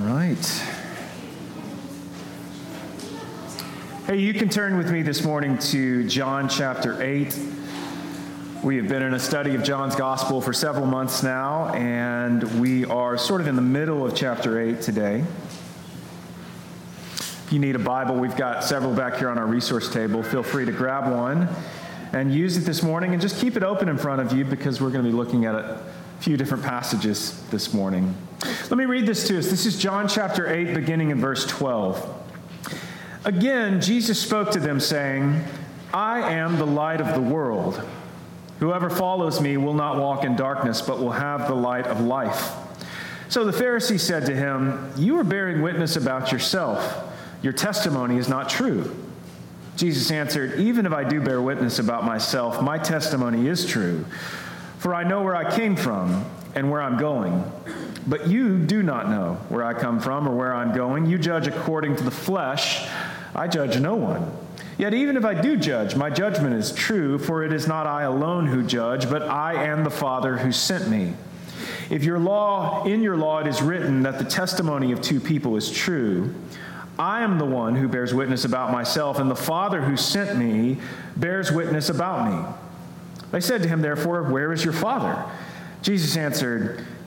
All right. Hey, you can turn with me this morning to John chapter 8. We have been in a study of John's gospel for several months now, and we are sort of in the middle of chapter 8 today. If you need a Bible, we've got several back here on our resource table. Feel free to grab one and use it this morning, and just keep it open in front of you because we're going to be looking at a few different passages this morning. Let me read this to us. This is John chapter 8, beginning in verse 12. Again, Jesus spoke to them, saying, I am the light of the world. Whoever follows me will not walk in darkness, but will have the light of life. So the Pharisee said to him, You are bearing witness about yourself. Your testimony is not true. Jesus answered, Even if I do bear witness about myself, my testimony is true. For I know where I came from and where I'm going. But you do not know where I come from or where I'm going. You judge according to the flesh. I judge no one. Yet even if I do judge, my judgment is true, for it is not I alone who judge, but I and the Father who sent me. If your law, in your law it is written that the testimony of two people is true, I am the one who bears witness about myself, and the Father who sent me bears witness about me. They said to him, therefore, Where is your Father? Jesus answered,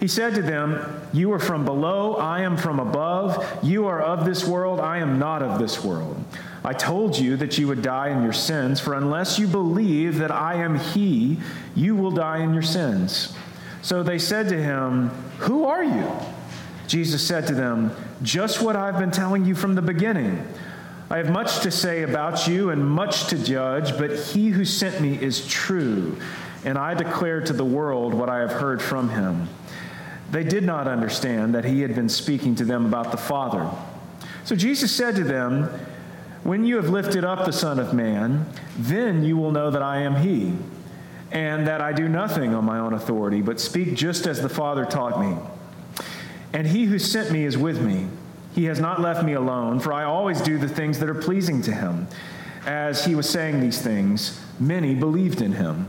He said to them, You are from below, I am from above. You are of this world, I am not of this world. I told you that you would die in your sins, for unless you believe that I am He, you will die in your sins. So they said to him, Who are you? Jesus said to them, Just what I've been telling you from the beginning. I have much to say about you and much to judge, but he who sent me is true, and I declare to the world what I have heard from him. They did not understand that he had been speaking to them about the Father. So Jesus said to them, When you have lifted up the Son of Man, then you will know that I am he, and that I do nothing on my own authority, but speak just as the Father taught me. And he who sent me is with me. He has not left me alone, for I always do the things that are pleasing to him. As he was saying these things, many believed in him.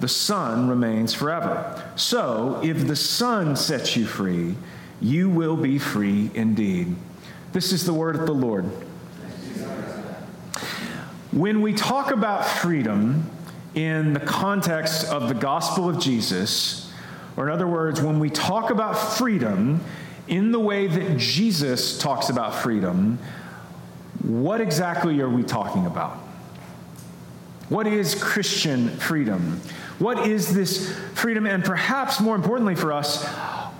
the son remains forever. So, if the son sets you free, you will be free indeed. This is the word of the Lord. When we talk about freedom in the context of the gospel of Jesus, or in other words, when we talk about freedom, in the way that Jesus talks about freedom, what exactly are we talking about? What is Christian freedom? What is this freedom? And perhaps more importantly for us,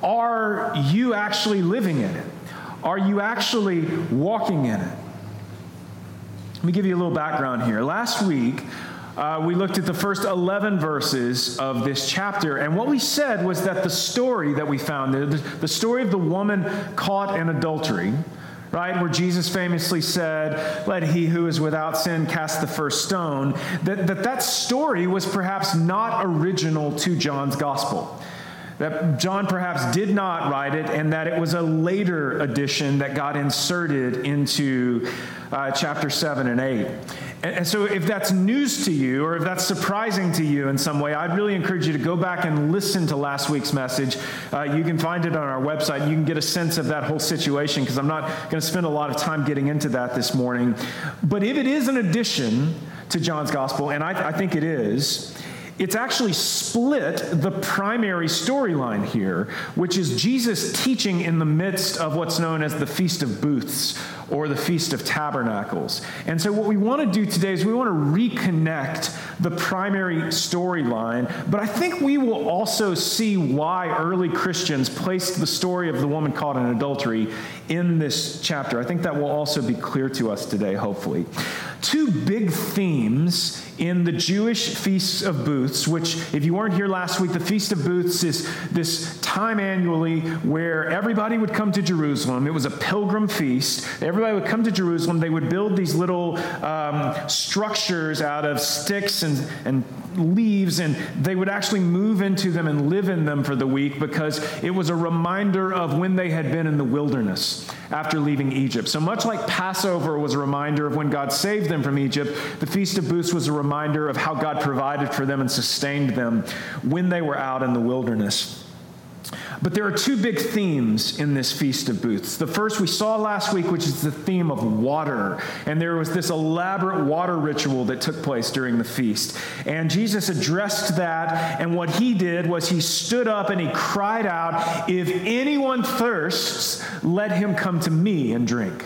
are you actually living in it? Are you actually walking in it? Let me give you a little background here. Last week, uh, we looked at the first 11 verses of this chapter, and what we said was that the story that we found, the, the story of the woman caught in adultery, right, where Jesus famously said, Let he who is without sin cast the first stone, that that, that story was perhaps not original to John's gospel that John perhaps did not write it, and that it was a later addition that got inserted into uh, chapter 7 and 8. And, and, so, if that's news to you, or if that's surprising to you in some way, I'd really encourage you to go back and listen to last week's message. Uh, you can find it on our website. You can get a sense of that whole situation, because I'm not going to spend a lot of time getting into that this morning. But if it is an addition to John's gospel, and I, I think it is, it's actually split the primary storyline here, which is Jesus teaching in the midst of what's known as the Feast of Booths, or the Feast of Tabernacles. And so, what we want to do today is we want to reconnect the primary storyline, but I think we will also see why early Christians placed the story of the woman caught in adultery in this chapter. I think that will also be clear to us today, hopefully. Two big themes in the Jewish Feasts of Booths, which, if you weren't here last week, the Feast of Booths is this time annually where everybody would come to Jerusalem. It was a pilgrim feast. Everybody would come to Jerusalem. They would build these little um, structures out of sticks and, and leaves, and they would actually move into them and live in them for the week because it was a reminder of when they had been in the wilderness after leaving Egypt. So much like Passover was a reminder of when God saved them from Egypt, the Feast of Booths was a reminder of how God provided for them and sustained them when they were out in the wilderness. But there are two big themes in this Feast of Booths. The first we saw last week, which is the theme of water. And there was this elaborate water ritual that took place during the feast. And Jesus addressed that. And what he did was he stood up and he cried out, If anyone thirsts, let him come to me and drink.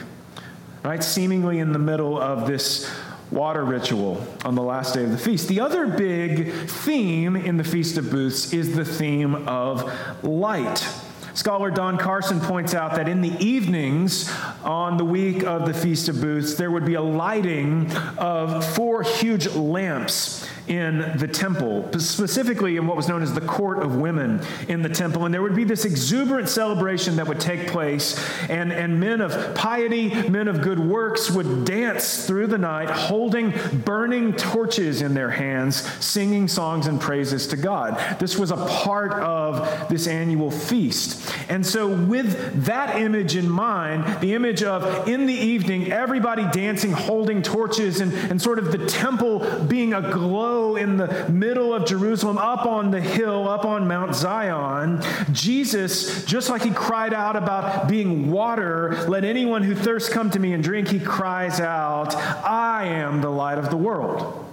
Right? Seemingly in the middle of this water ritual on the last day of the feast. The other big theme in the Feast of Booths is the theme of light. Scholar Don Carson points out that in the evenings on the week of the Feast of Booths, there would be a lighting of four huge lamps in the temple, specifically in what was known as the court of women in the temple. And there would be this exuberant celebration that would take place, and, and men of piety, men of good works would dance through the night holding burning torches in their hands, singing songs and praises to God. This was a part of this annual feast. And so, with that image in mind, the image of in the evening, everybody dancing, holding torches, and, and sort of the temple being aglow in the middle of Jerusalem, up on the hill, up on Mount Zion, Jesus, just like he cried out about being water, let anyone who thirsts come to me and drink, he cries out, I am the light of the world.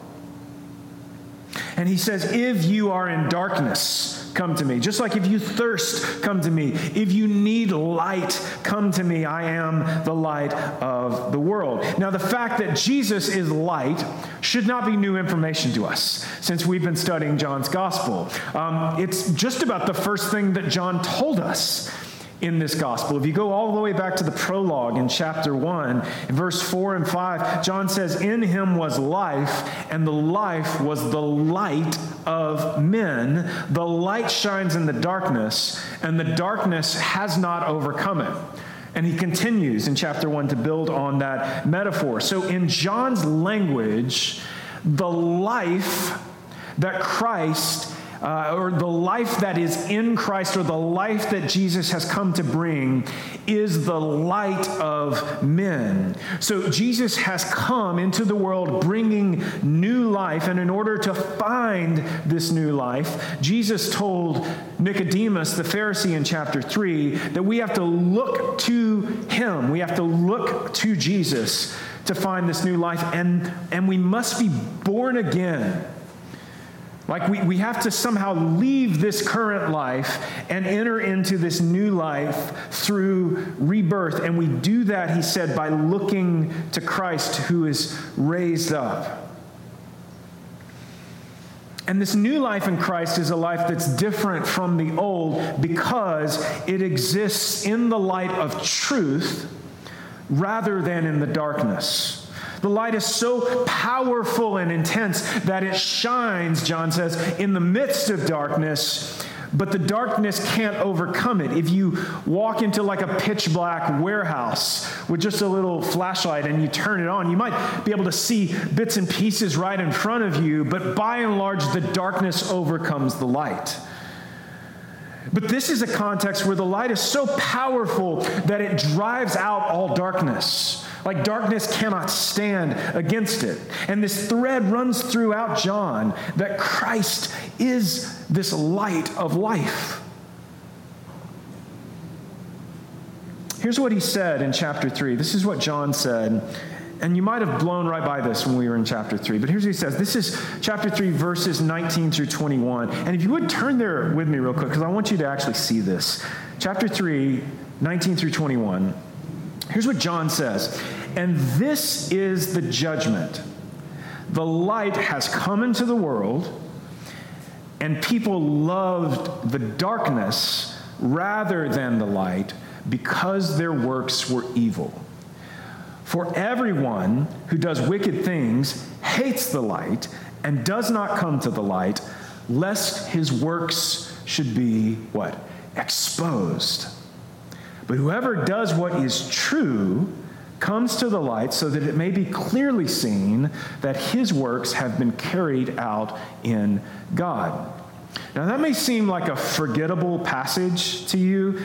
And he says, If you are in darkness, come to me. Just like if you thirst, come to me. If you need light, come to me. I am the light of the world. Now, the fact that Jesus is light should not be new information to us since we've been studying John's gospel. Um, it's just about the first thing that John told us in this gospel. If you go all the way back to the prologue in chapter 1, in verse 4 and 5, John says, In him was life, and the life was the light of men. The light shines in the darkness, and the darkness has not overcome it. And he continues in chapter 1 to build on that metaphor. So, in John's language, the life that Christ uh, or the life that is in Christ, or the life that Jesus has come to bring, is the light of men. So Jesus has come into the world bringing new life, and in order to find this new life, Jesus told Nicodemus, the Pharisee in chapter 3, that we have to look to him, we have to look to Jesus to find this new life, and, and we must be born again. Like we, we have to somehow leave this current life and enter into this new life through rebirth. And we do that, he said, by looking to Christ who is raised up. And this new life in Christ is a life that's different from the old because it exists in the light of truth rather than in the darkness. The light is so powerful and intense that it shines, John says, in the midst of darkness, but the darkness can't overcome it. If you walk into like a pitch black warehouse with just a little flashlight and you turn it on, you might be able to see bits and pieces right in front of you, but by and large, the darkness overcomes the light. But this is a context where the light is so powerful that it drives out all darkness. Like darkness cannot stand against it. And this thread runs throughout John that Christ is this light of life. Here's what he said in chapter 3. This is what John said. And you might have blown right by this when we were in chapter 3. But here's what he says. This is chapter 3, verses 19 through 21. And if you would turn there with me real quick, because I want you to actually see this. Chapter 3, 19 through 21. Here's what John says And this is the judgment. The light has come into the world, and people loved the darkness rather than the light because their works were evil. For everyone who does wicked things hates the light and does not come to the light, lest his works should be what? Exposed. But whoever does what is true comes to the light so that it may be clearly seen that his works have been carried out in God. Now, that may seem like a forgettable passage to you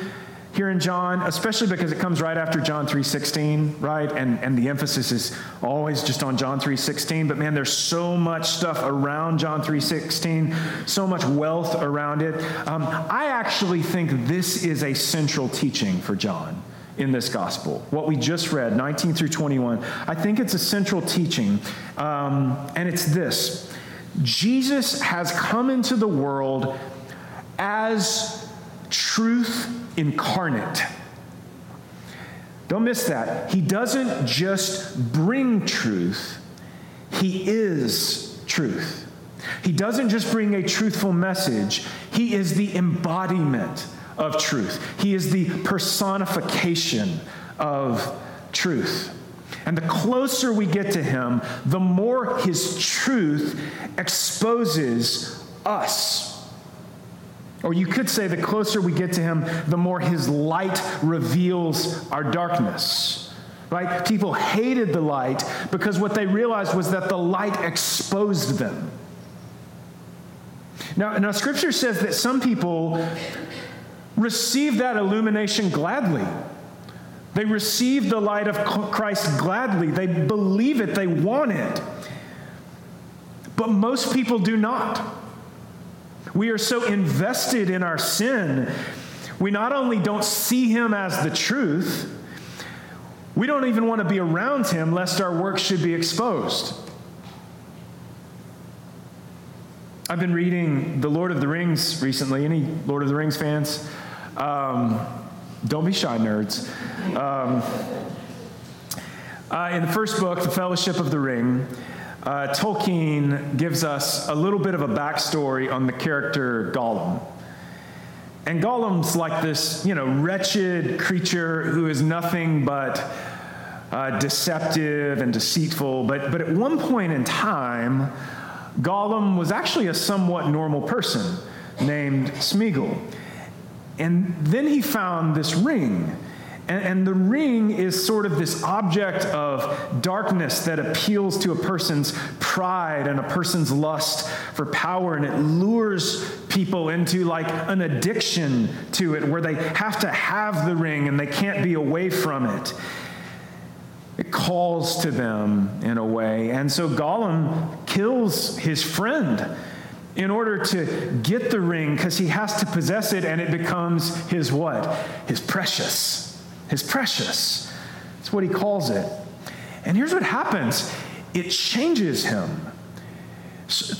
here in John, especially because it comes right after John 3:16, right? And and the emphasis is always just on John 3:16, but man, there's so much stuff around John 3:16, so much wealth around it. Um, I actually think this is a central teaching for John in this gospel. What we just read, 19 through 21, I think it's a central teaching, um, and it's this: Jesus has come into the world as truth incarnate. Don't miss that. He doesn't just bring truth, He is truth. He doesn't just bring a truthful message, He is the embodiment of truth. He is the personification of truth. And the closer we get to Him, the more His truth exposes us or you could say the closer we get to him, the more his light reveals our darkness. Right? People hated the light because what they realized was that the light exposed them. Now, now scripture says that some people receive that illumination gladly. They receive the light of Christ gladly. They believe it, they want it. But most people do not. We are so invested in our sin, we not only don't see him as the truth, we don't even want to be around him lest our work should be exposed. I've been reading The Lord of the Rings recently. Any Lord of the Rings fans? Um, don't be shy, nerds. Um, uh, in the first book, The Fellowship of the Ring, uh, Tolkien gives us a little bit of a backstory on the character Gollum. And Gollum's like this, you know, wretched creature who is nothing but uh, deceptive and deceitful. But, but at one point in time, Gollum was actually a somewhat normal person named Smeagol. And then he found this ring and, and, the ring is sort of this object of darkness that appeals to a person's pride and a person's lust for power, and it lures people into like an addiction to it where they have to have the ring and they can't be away from it. It calls to them in a way. And so Gollum kills his friend in order to get the ring because he has to possess it and it becomes his what? His precious his precious. That's what he calls it. And here's what happens it changes him.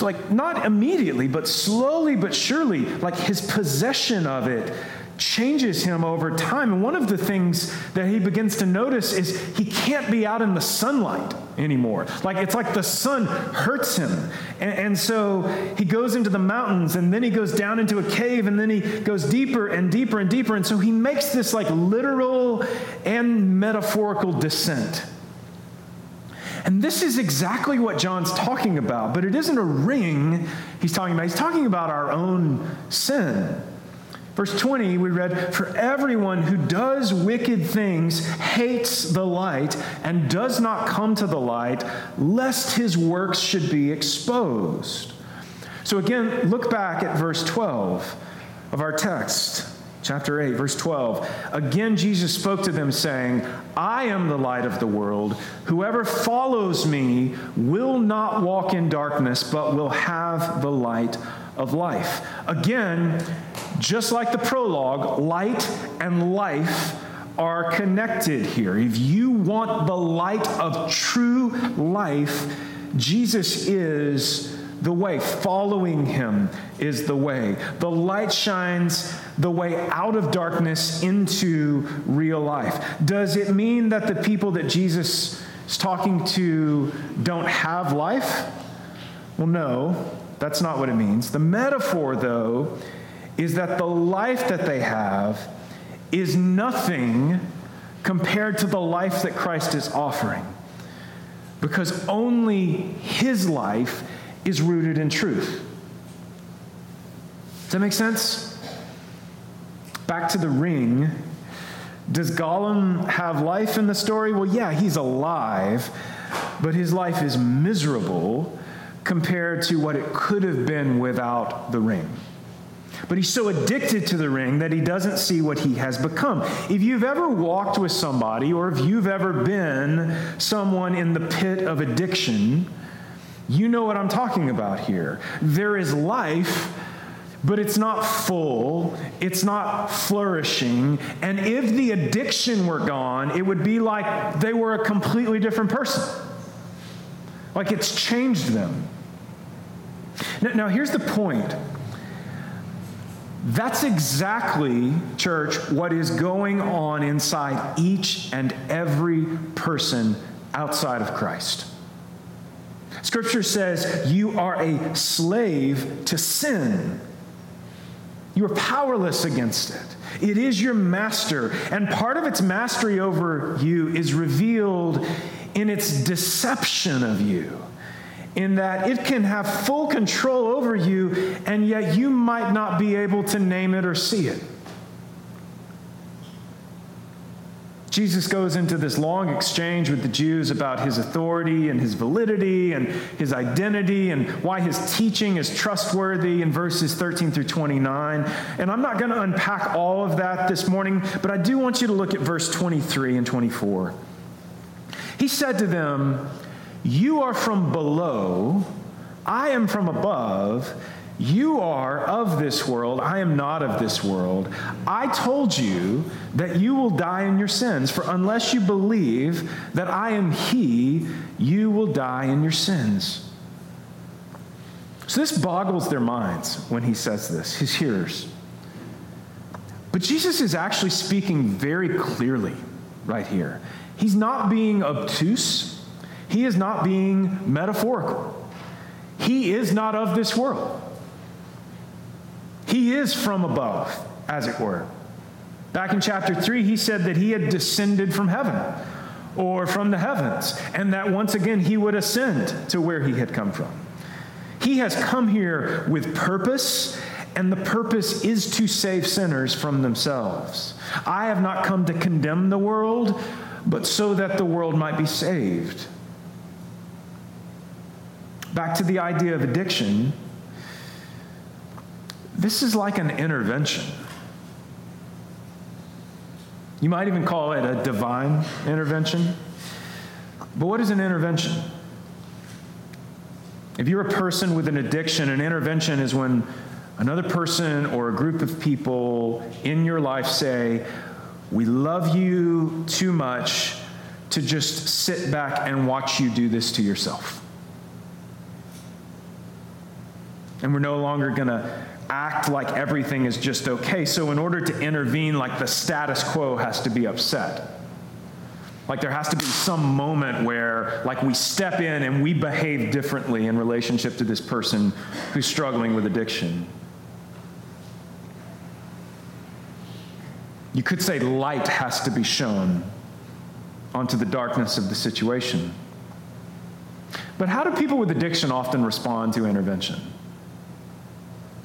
like, not immediately, but slowly but surely, like his possession of it changes him over time. And one of the things that he begins to notice is he can't be out in the sunlight anymore. Like it's like the sun hurts him. And, and, so he goes into the mountains and then he goes down into a cave and then he goes deeper and deeper and deeper. And so he makes this like literal and metaphorical descent. And this is exactly what John's talking about, but it isn't a ring he's talking about. He's talking about our own sin. Verse 20, we read, For everyone who does wicked things hates the light and does not come to the light, lest his works should be exposed. So again, look back at verse 12 of our text, chapter 8, verse 12. Again, Jesus spoke to them, saying, I am the light of the world. Whoever follows me will not walk in darkness, but will have the light of life. Again, just like the prologue, light and life are connected here. If you want the light of true life, Jesus is the way. Following him is the way. The light shines the way out of darkness into real life. Does it mean that the people that Jesus is talking to don't have life? Well, no, that's not what it means. The metaphor, though, is that the life that they have is nothing compared to the life that Christ is offering. Because only his life is rooted in truth. Does that make sense? Back to the ring. Does Gollum have life in the story? Well, yeah, he's alive, but his life is miserable compared to what it could have been without the ring. But he's so addicted to the ring that he doesn't see what he has become. If you've ever walked with somebody, or if you've ever been someone in the pit of addiction, you know what I'm talking about here. There is life, but it's not full, it's not flourishing. And if the addiction were gone, it would be like they were a completely different person. Like it's changed them. Now, now here's the point. That's exactly, church, what is going on inside each and every person outside of Christ. Scripture says you are a slave to sin. You are powerless against it. It is your master, and part of its mastery over you is revealed in its deception of you in that it can have full control over you, and yet you might not be able to name it or see it. Jesus goes into this long exchange with the Jews about his authority and his validity and his identity and why his teaching is trustworthy in verses 13 through 29. And I'm not going to unpack all of that this morning, but I do want you to look at verse 23 and 24. He said to them, you are from below, I am from above. You are of this world, I am not of this world. I told you that you will die in your sins, for unless you believe that I am He, you will die in your sins. So this boggles their minds when he says this, his hearers. But Jesus is actually speaking very clearly right here. He's not being obtuse. He is not being metaphorical. He is not of this world. He is from above, as it were. Back in chapter 3, he said that he had descended from heaven or from the heavens, and that once again he would ascend to where he had come from. He has come here with purpose, and the purpose is to save sinners from themselves. I have not come to condemn the world, but so that the world might be saved. Back to the idea of addiction, this is like an intervention. You might even call it a divine intervention. But what is an intervention? If you're a person with an addiction, an intervention is when another person or a group of people in your life say, We love you too much to just sit back and watch you do this to yourself. And we're no longer going to act like everything is just okay. So, in order to intervene, like the status quo has to be upset. Like there has to be some moment where, like, we step in and we behave differently in relationship to this person who's struggling with addiction. You could say light has to be shown onto the darkness of the situation. But how do people with addiction often respond to intervention?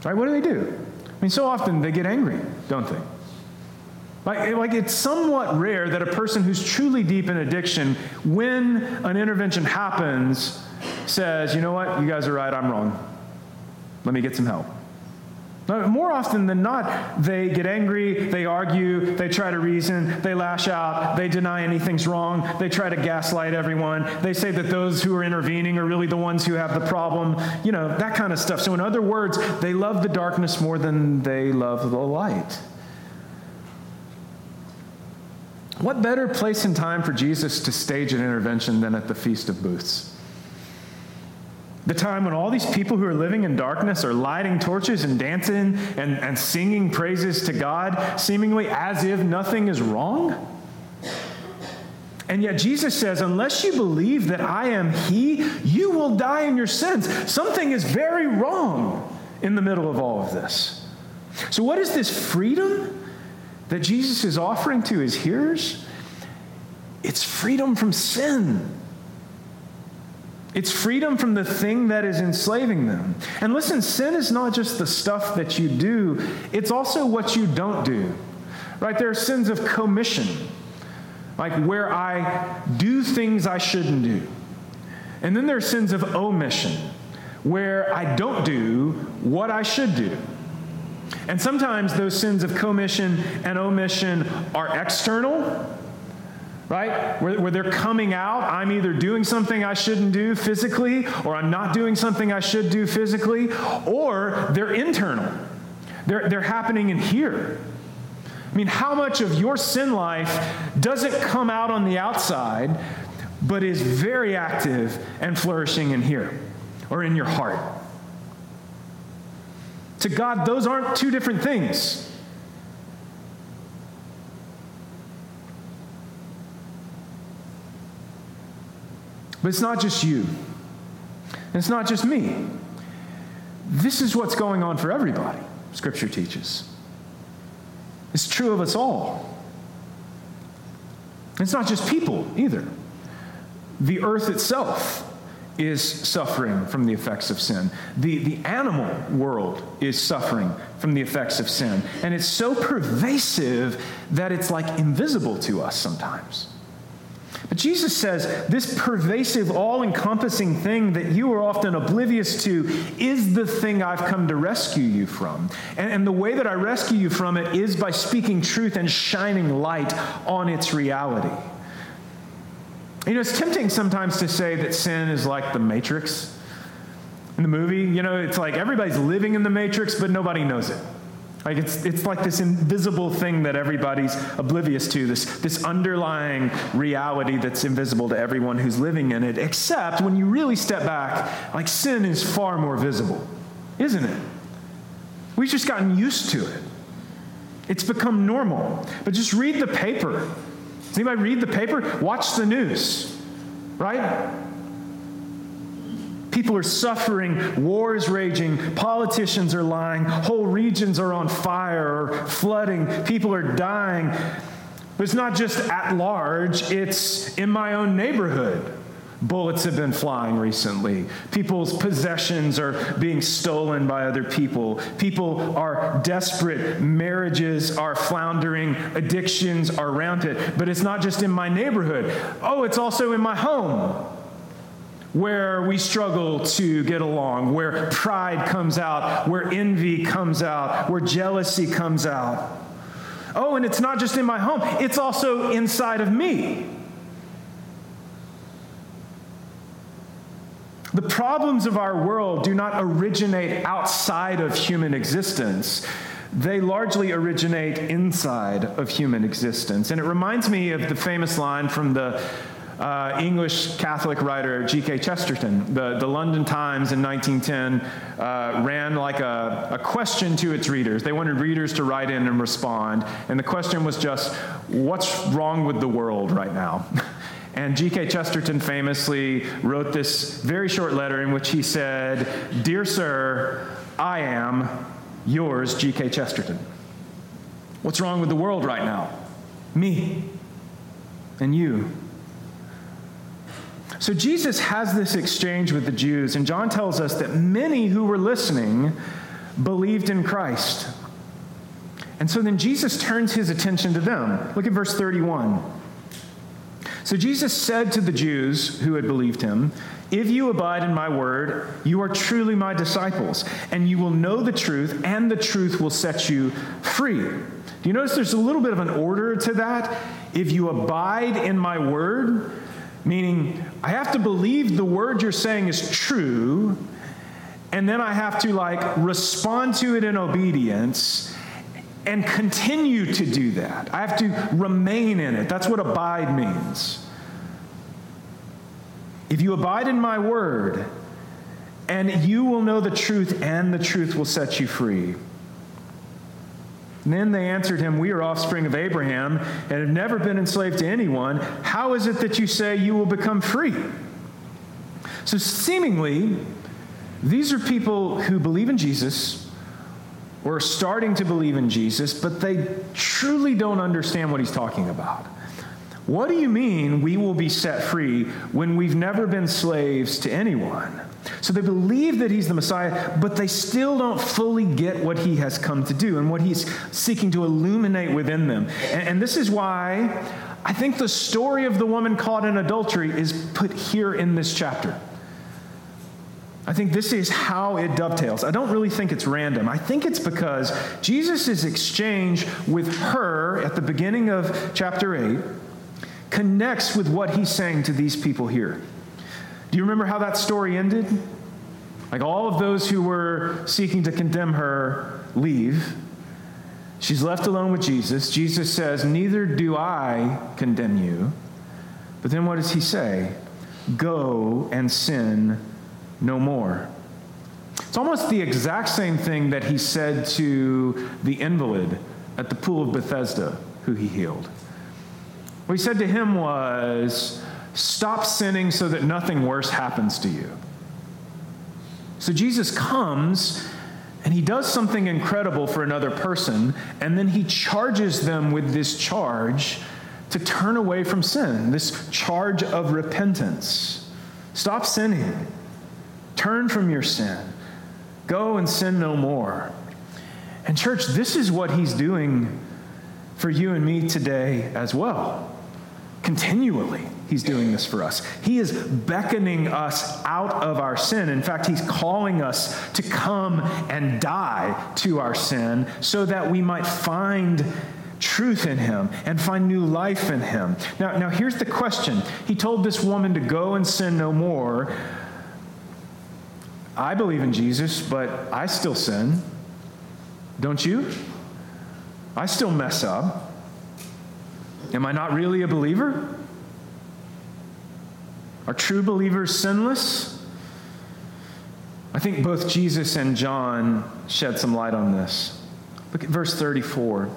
Right? What do they do? I mean, so often they get angry, don't they? Like, like it's somewhat rare that a person who's truly deep in addiction, when an intervention happens, says, you know what, you guys are right, I'm wrong. Let me get some help. More often than not, they get angry, they argue, they try to reason, they lash out, they deny anything's wrong, they try to gaslight everyone, they say that those who are intervening are really the ones who have the problem, you know, that kind of stuff. So, in other words, they love the darkness more than they love the light. What better place and time for Jesus to stage an intervention than at the Feast of Booths? The time when all these people who are living in darkness are lighting torches and dancing and, and singing praises to God, seemingly as if nothing is wrong? And yet Jesus says, unless you believe that I am He, you will die in your sins. Something is very wrong in the middle of all of this. So, what is this freedom that Jesus is offering to his hearers? It's freedom from sin. It's freedom from the thing that is enslaving them. And listen, sin is not just the stuff that you do, it's also what you don't do. Right? There are sins of commission like where I do things I shouldn't do. And then there are sins of omission, where I don't do what I should do. And sometimes those sins of commission and omission are external, right? Where, where, they're coming out. I'm either doing something I shouldn't do physically, or I'm not doing something I should do physically, or they're internal. They're, they're happening in here. I mean, how much of your sin life doesn't come out on the outside, but is very active and flourishing in here or in your heart? To God, those aren't two different things. But it's not just you, and it's not just me. This is what's going on for everybody, Scripture teaches. It's true of us all. It's not just people either. The earth itself is suffering from the effects of sin. The, the animal world is suffering from the effects of sin. And it's so pervasive that it's like invisible to us sometimes. But Jesus says this pervasive, all encompassing thing that you are often oblivious to is the thing I've come to rescue you from. And, and, the way that I rescue you from it is by speaking truth and shining light on its reality. You know, it's tempting sometimes to say that sin is like the Matrix in the movie. You know, it's like everybody's living in the Matrix, but nobody knows it. Like it's, it's like this invisible thing that everybody's oblivious to, this, this underlying reality that's invisible to everyone who's living in it. Except when you really step back, like sin is far more visible, isn't it? We've just gotten used to it. It's become normal. But just read the paper. Does anybody read the paper? Watch the news, right? People are suffering, war is raging, politicians are lying, whole regions are on fire or flooding, people are dying. But it's not just at large, it's in my own neighborhood. Bullets have been flying recently. People's possessions are being stolen by other people. People are desperate. Marriages are floundering. Addictions are rampant. But it's not just in my neighborhood. Oh, it's also in my home where we struggle to get along, where pride comes out, where envy comes out, where jealousy comes out. Oh, and it's not just in my home, it's also inside of me. The problems of our world do not originate outside of human existence. They largely originate inside of human existence. And it reminds me of the famous line from the uh, English Catholic writer G.K. Chesterton. The, the London Times in 1910 uh, ran like a, a question to its readers. They wanted readers to write in and respond. And the question was just, what's wrong with the world right now? And G.K. Chesterton famously wrote this very short letter in which he said, Dear Sir, I am yours, G.K. Chesterton. What's wrong with the world right now? Me and you. So Jesus has this exchange with the Jews, and John tells us that many who were listening believed in Christ. And so then Jesus turns his attention to them. Look at verse 31. So Jesus said to the Jews who had believed him, If you abide in my word, you are truly my disciples, and you will know the truth, and the truth will set you free. Do you notice there's a little bit of an order to that? If you abide in my word, Meaning, I have to believe the word you're saying is true, and then I have to like respond to it in obedience and continue to do that. I have to remain in it. That's what abide means. If you abide in my word, and you will know the truth, and the truth will set you free. And then they answered him, We are offspring of Abraham and have never been enslaved to anyone. How is it that you say you will become free? So, seemingly, these are people who believe in Jesus or are starting to believe in Jesus, but they truly don't understand what he's talking about. What do you mean we will be set free when we've never been slaves to anyone? So they believe that he's the Messiah, but they still don't fully get what he has come to do and what he's seeking to illuminate within them. And, and, this is why I think the story of the woman caught in adultery is put here in this chapter. I think this is how it dovetails. I don't really think it's random. I think it's because Jesus' exchange with her at the beginning of chapter 8 connects with what he's saying to these people here. Do you remember how that story ended? Like all of those who were seeking to condemn her leave. She's left alone with Jesus. Jesus says, Neither do I condemn you. But then what does he say? Go and sin no more. It's almost the exact same thing that he said to the invalid at the pool of Bethesda who he healed. What he said to him was, Stop sinning so that nothing worse happens to you. So Jesus comes and he does something incredible for another person, and then he charges them with this charge to turn away from sin, this charge of repentance. Stop sinning, turn from your sin, go and sin no more. And, church, this is what he's doing for you and me today as well continually. He's doing this for us. He is beckoning us out of our sin. In fact, He's calling us to come and die to our sin so that we might find truth in Him and find new life in Him. Now, now here's the question He told this woman to go and sin no more. I believe in Jesus, but I still sin. Don't you? I still mess up. Am I not really a believer? Are true believers sinless? I think both Jesus and John shed some light on this. Look at verse 34.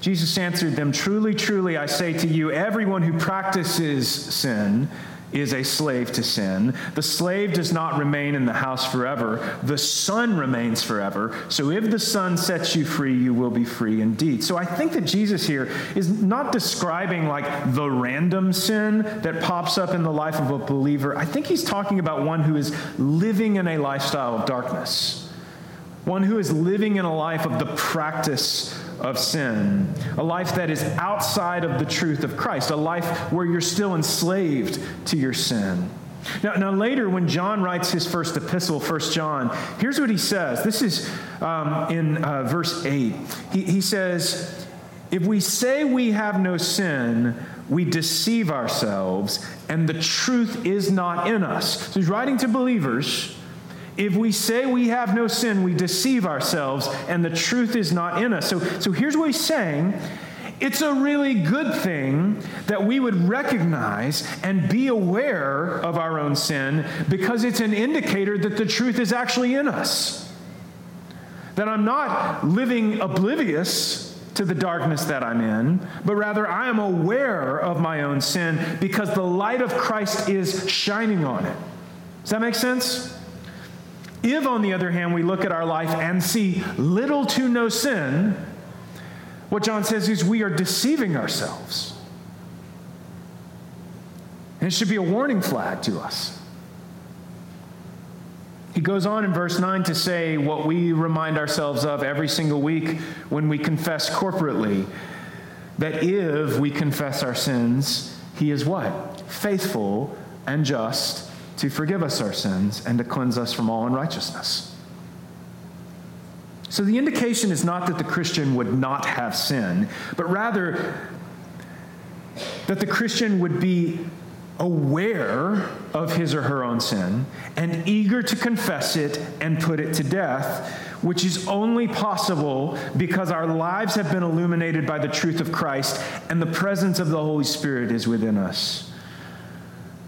Jesus answered them, Truly, truly, I say to you, everyone who practices sin is a slave to sin. The slave does not remain in the house forever, the son remains forever. So if the son sets you free, you will be free indeed. So I think that Jesus here is not describing like the random sin that pops up in the life of a believer. I think he's talking about one who is living in a lifestyle of darkness one who is living in a life of the practice of sin, a life that is outside of the truth of Christ, a life where you're still enslaved to your sin. Now, now later, when John writes his first epistle, 1 John, here's what he says. This is um, in uh, verse 8. He, he says, If we say we have no sin, we deceive ourselves, and the truth is not in us. So he's writing to believers if we say we have no sin, we deceive ourselves, and the truth is not in us. So, so here's what he's saying it's a really good thing that we would recognize and be aware of our own sin because it's an indicator that the truth is actually in us. That I'm not living oblivious to the darkness that I'm in, but rather I am aware of my own sin because the light of Christ is shining on it. Does that make sense? If, on the other hand, we look at our life and see little to no sin, what John says is we are deceiving ourselves. And it should be a warning flag to us. He goes on in verse 9 to say what we remind ourselves of every single week when we confess corporately that if we confess our sins, he is what? Faithful and just to forgive us our sins and to cleanse us from all unrighteousness. So the indication is not that the Christian would not have sin, but rather that the Christian would be aware of his or her own sin and eager to confess it and put it to death, which is only possible because our lives have been illuminated by the truth of Christ and the presence of the Holy Spirit is within us.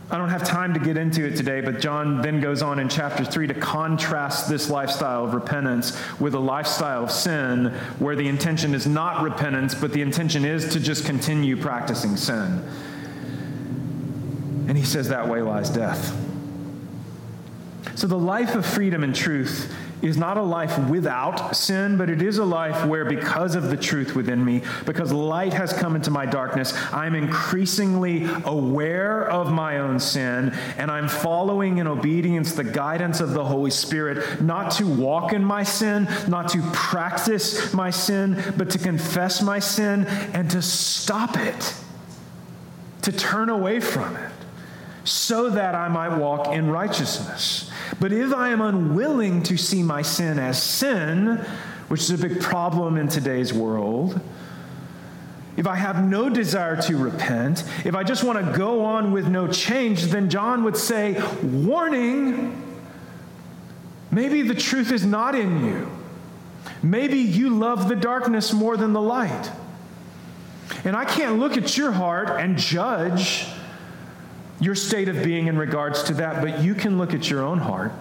I don't have time to get into it today, but John then goes on in chapter 3 to contrast this lifestyle of repentance with a lifestyle of sin where the intention is not repentance, but the intention is to just continue practicing sin. And he says that way lies death. So the life of freedom and truth is not a life without sin, but it is a life where, because of the truth within me, because light has come into my darkness, I'm increasingly aware of my own sin, and I'm following in obedience the guidance of the Holy Spirit, not to walk in my sin, not to practice my sin, but to confess my sin and to stop it, to turn away from it, so that I might walk in righteousness. But if I am unwilling to see my sin as sin, which is a big problem in today's world, if I have no desire to repent, if I just want to go on with no change, then John would say, Warning, maybe the truth is not in you. Maybe you love the darkness more than the light. And I can't look at your heart and judge your state of being in regards to that, but you can look at your own heart.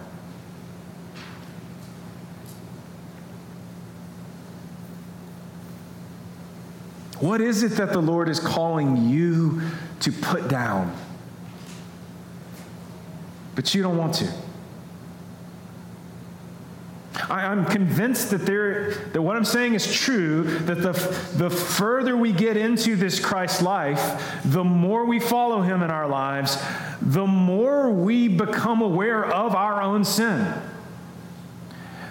What is it that the Lord is calling you to put down? But you don't want to. I, am convinced that, there, that what I'm saying is true, that the, the further we get into this Christ life, the more we follow him in our lives, the more we become aware of our own sin.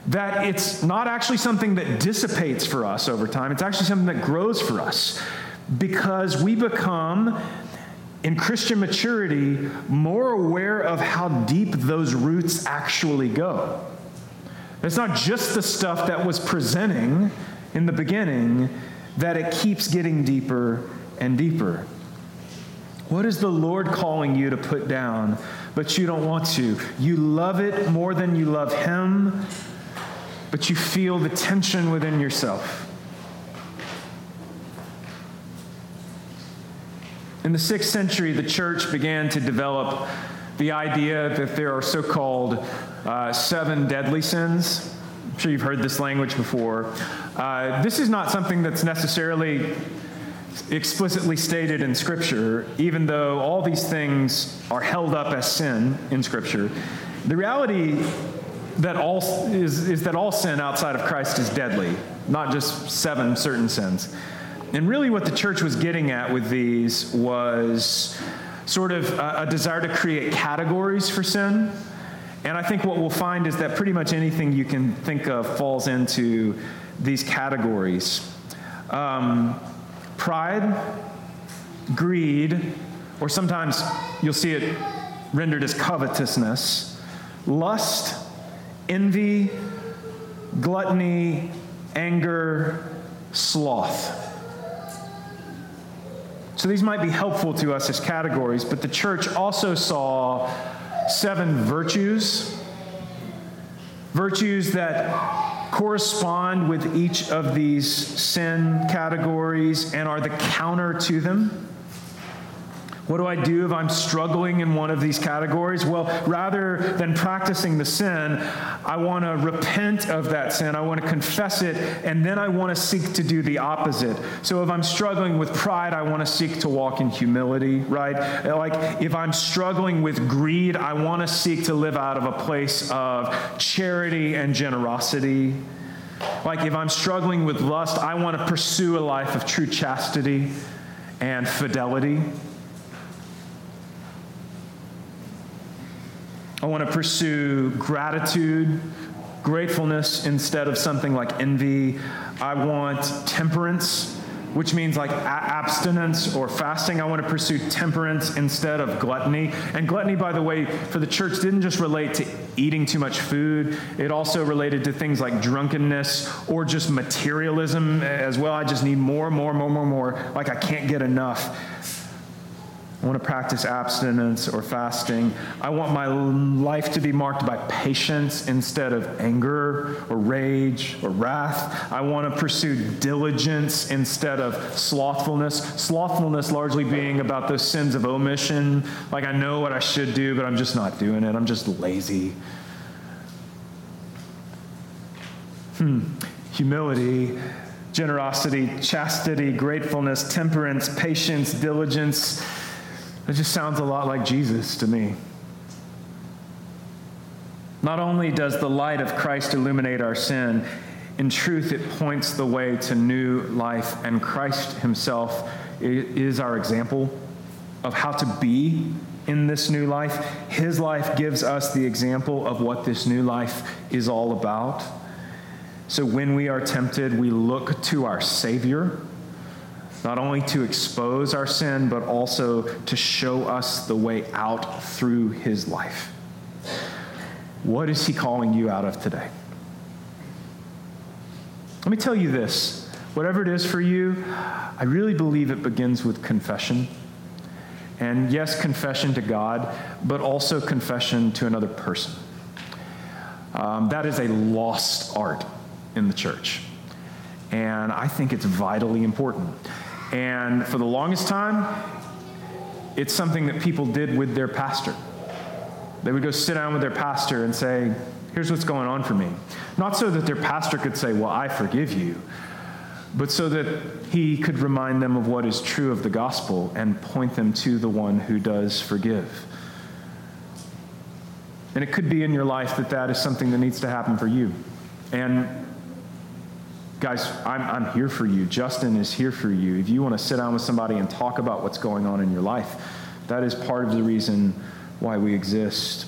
That it's not actually something that dissipates for us over time, it's actually something that grows for us because we become in Christian maturity more aware of how deep those roots actually go. It's not just the stuff that was presenting in the beginning, that it keeps getting deeper and deeper. What is the Lord calling you to put down, but you don't want to? You love it more than you love Him, but you feel the tension within yourself. In the sixth century, the church began to develop the idea that there are so called uh, seven deadly sins. I'm sure you've heard this language before. Uh, this is not something that's necessarily explicitly stated in Scripture, even though all these things are held up as sin in Scripture. The reality that all is, is that all sin outside of Christ is deadly, not just seven certain sins. And really, what the church was getting at with these was sort of a, a desire to create categories for sin. And I think what we'll find is that pretty much anything you can think of falls into these categories um, pride, greed, or sometimes you'll see it rendered as covetousness, lust, envy, gluttony, anger, sloth. So these might be helpful to us as categories, but the church also saw seven virtues, virtues that correspond with each of these sin categories and are the counter to them. What do I do if I'm struggling in one of these categories? Well, rather than practicing the sin, I want to repent of that sin. I want to confess it, and then I want to seek to do the opposite. So if I'm struggling with pride, I want to seek to walk in humility, right? Like if I'm struggling with greed, I want to seek to live out of a place of charity and generosity. Like if I'm struggling with lust, I want to pursue a life of true chastity and fidelity. I want to pursue gratitude, gratefulness instead of something like envy. I want temperance, which means like a- abstinence or fasting. I want to pursue temperance instead of gluttony. And gluttony, by the way, for the church didn't just relate to eating too much food, it also related to things like drunkenness or just materialism as well. I just need more, more, more, more, more. Like I can't get enough. I want to practice abstinence or fasting. I want my life to be marked by patience instead of anger or rage or wrath. I want to pursue diligence instead of slothfulness. Slothfulness largely being about those sins of omission. Like I know what I should do, but I'm just not doing it. I'm just lazy. Hmm. Humility generosity, chastity, gratefulness, temperance, patience, diligence, it just sounds a lot like Jesus to me. Not only does the light of Christ illuminate our sin, in truth, it points the way to new life, and Christ Himself is our example of how to be in this new life. His life gives us the example of what this new life is all about. So when we are tempted, we look to our Savior not only to expose our sin, but also to show us the way out through his life. What is he calling you out of today? Let me tell you this whatever it is for you, I really believe it begins with confession. And yes, confession to God, but also confession to another person. Um, that is a lost art in the church. And I think it's vitally important. And for the longest time, it's something that people did with their pastor. They would go sit down with their pastor and say, Here's what's going on for me. Not so that their pastor could say, Well, I forgive you, but so that he could remind them of what is true of the gospel and point them to the one who does forgive. And it could be in your life that that is something that needs to happen for you. And guys, I'm, I'm here for you. Justin is here for you. If you want to sit down with somebody and talk about what's going on in your life, that is part of the reason why we exist.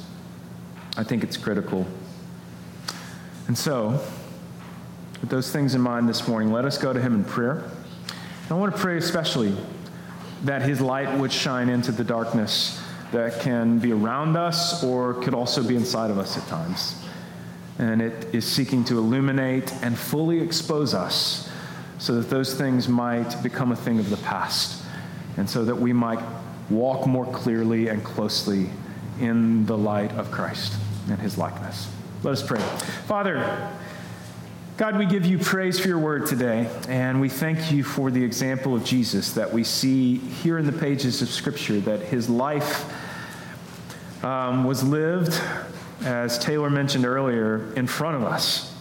I think it's critical. And so, with those things in mind this morning, let us go to Him in prayer. And I want to pray especially that His light would shine into the darkness that can be around us or could also be inside of us at times and it is seeking to illuminate and fully expose us so that those things might become a thing of the past, and so that we might walk more clearly and closely in the light of Christ and his likeness. Let us pray. Father, God, we give you praise for your word today, and we thank you for the example of Jesus that we see here in the pages of Scripture, that his life um, was lived as Taylor mentioned earlier, in front of us.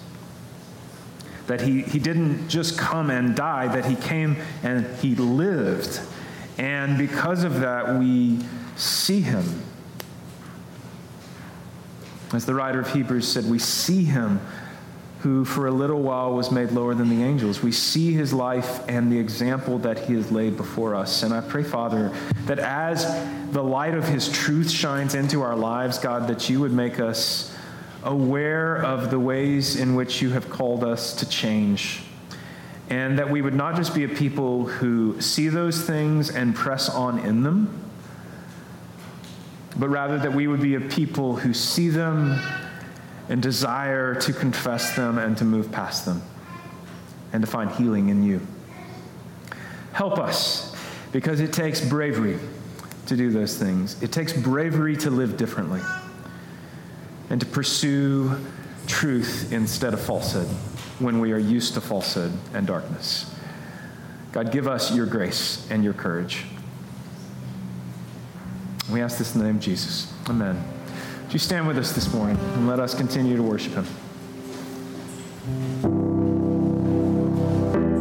That he, he didn't just come and die, that he came and he lived. And because of that, we see him. As the writer of Hebrews said, we see him who for a little while was made lower than the angels. We see his life and the example that he has laid before us. And I pray, Father, that as the light of his truth shines into our lives, God, that you would make us aware of the ways in which you have called us to change. And that we would not just be a people who see those things and press on in them, but rather that we would be a people who see them and desire to confess them and to move past them and to find healing in you. Help us because it takes bravery to do those things. It takes bravery to live differently and to pursue truth instead of falsehood when we are used to falsehood and darkness. God, give us your grace and your courage. We ask this in the name of Jesus. Amen. Would you stand with us this morning and let us continue to worship him?